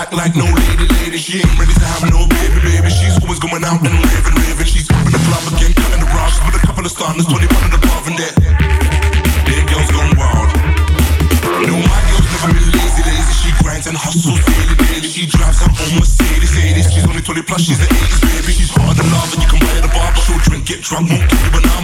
act like no lady, lady. She ain't ready to have no baby, baby. She's always going out and living, living. She's up in the club again, cutting the rocks with a couple of stunners, 21 and above, and that. Their girls gone wild. No, my girl's never been lazy, lazy. She grinds and hustles daily, daily. She drives her own Mercedes, 80s. She's only 20 plus, she's an 80s baby. She's hard to love, and you can buy her the bar, but she'll drink, get drunk, won't give you banana.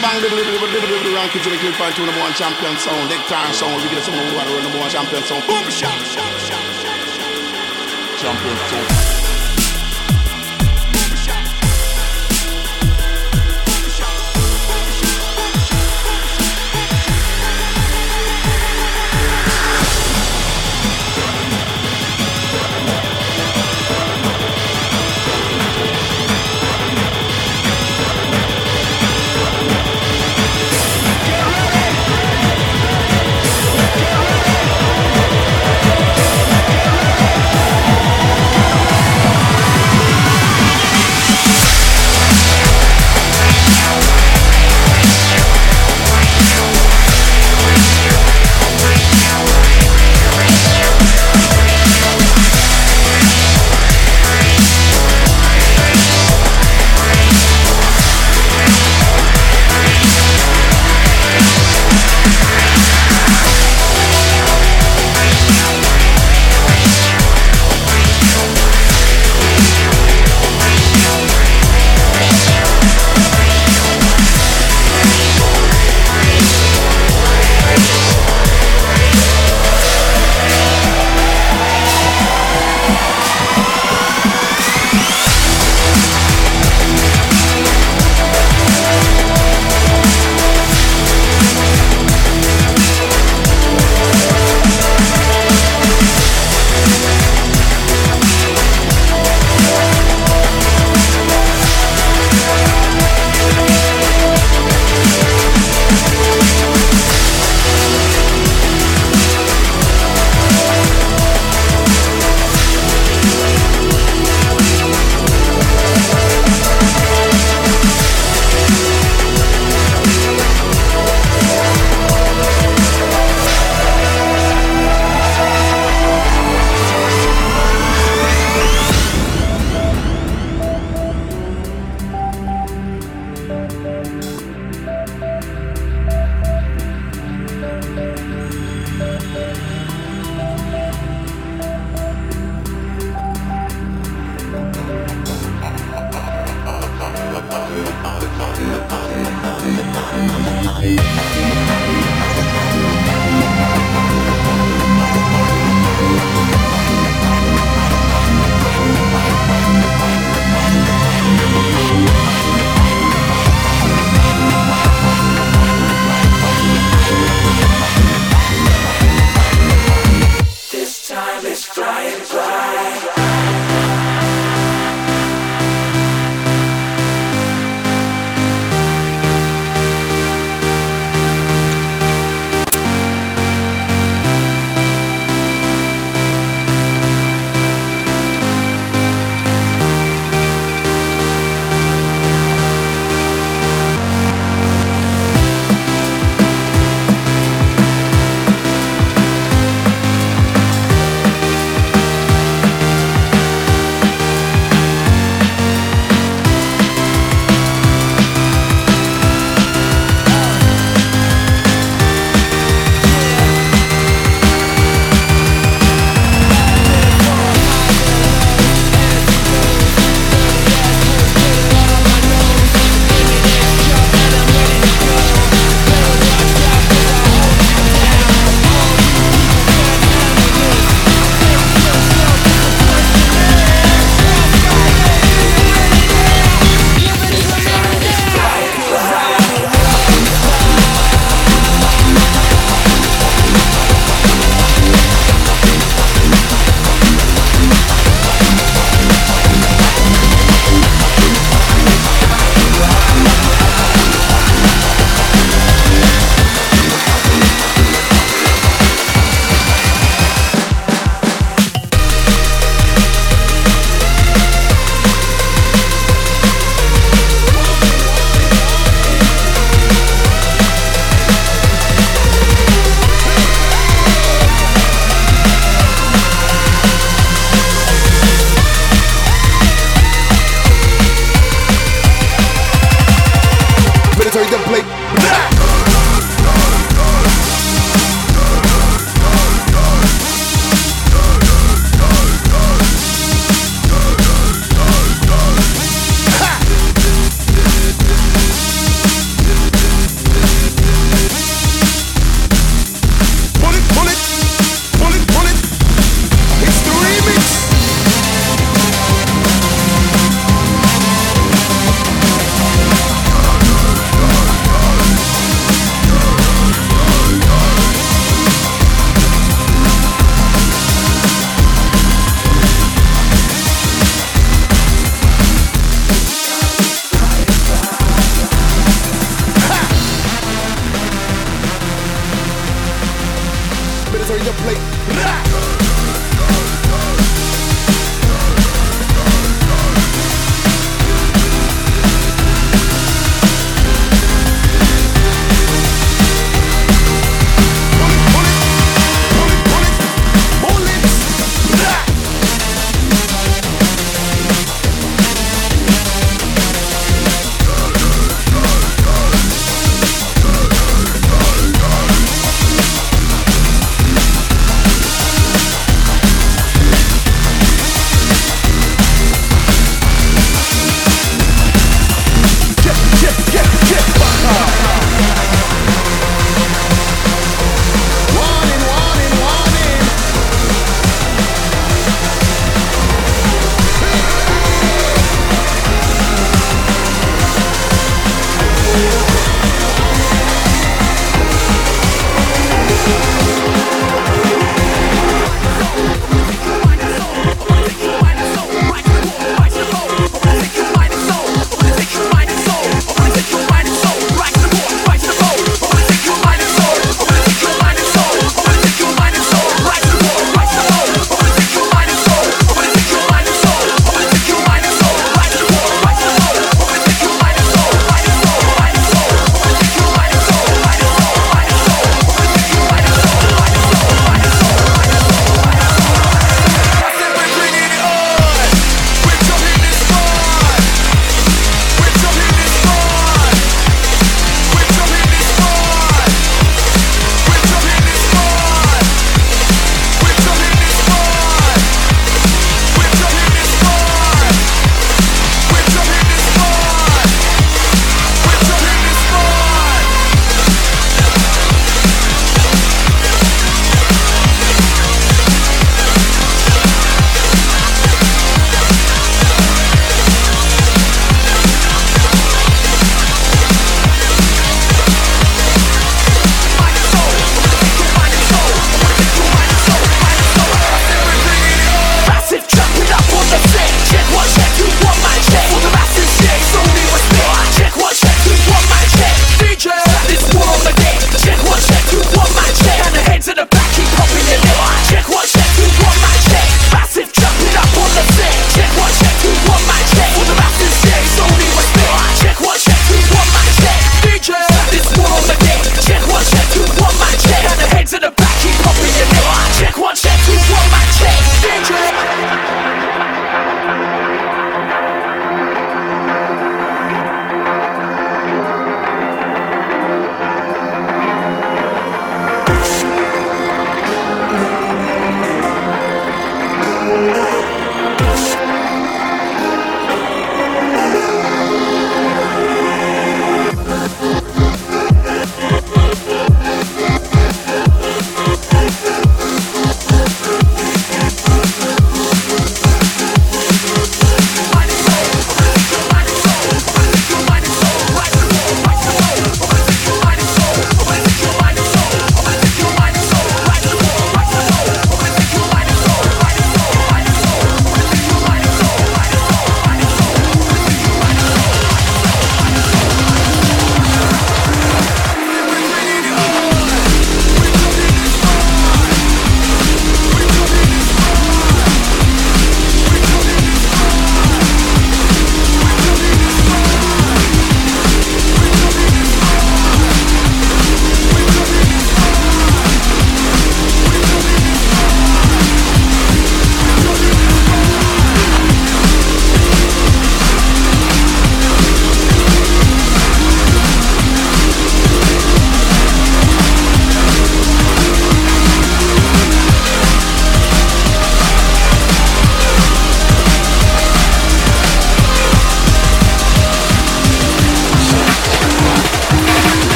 Ranking to the two number one champion sound. Neck time sound, we get some number one, number one champion sound. Boom, shot, shot, shot, shot. Champion sound.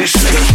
Perspective.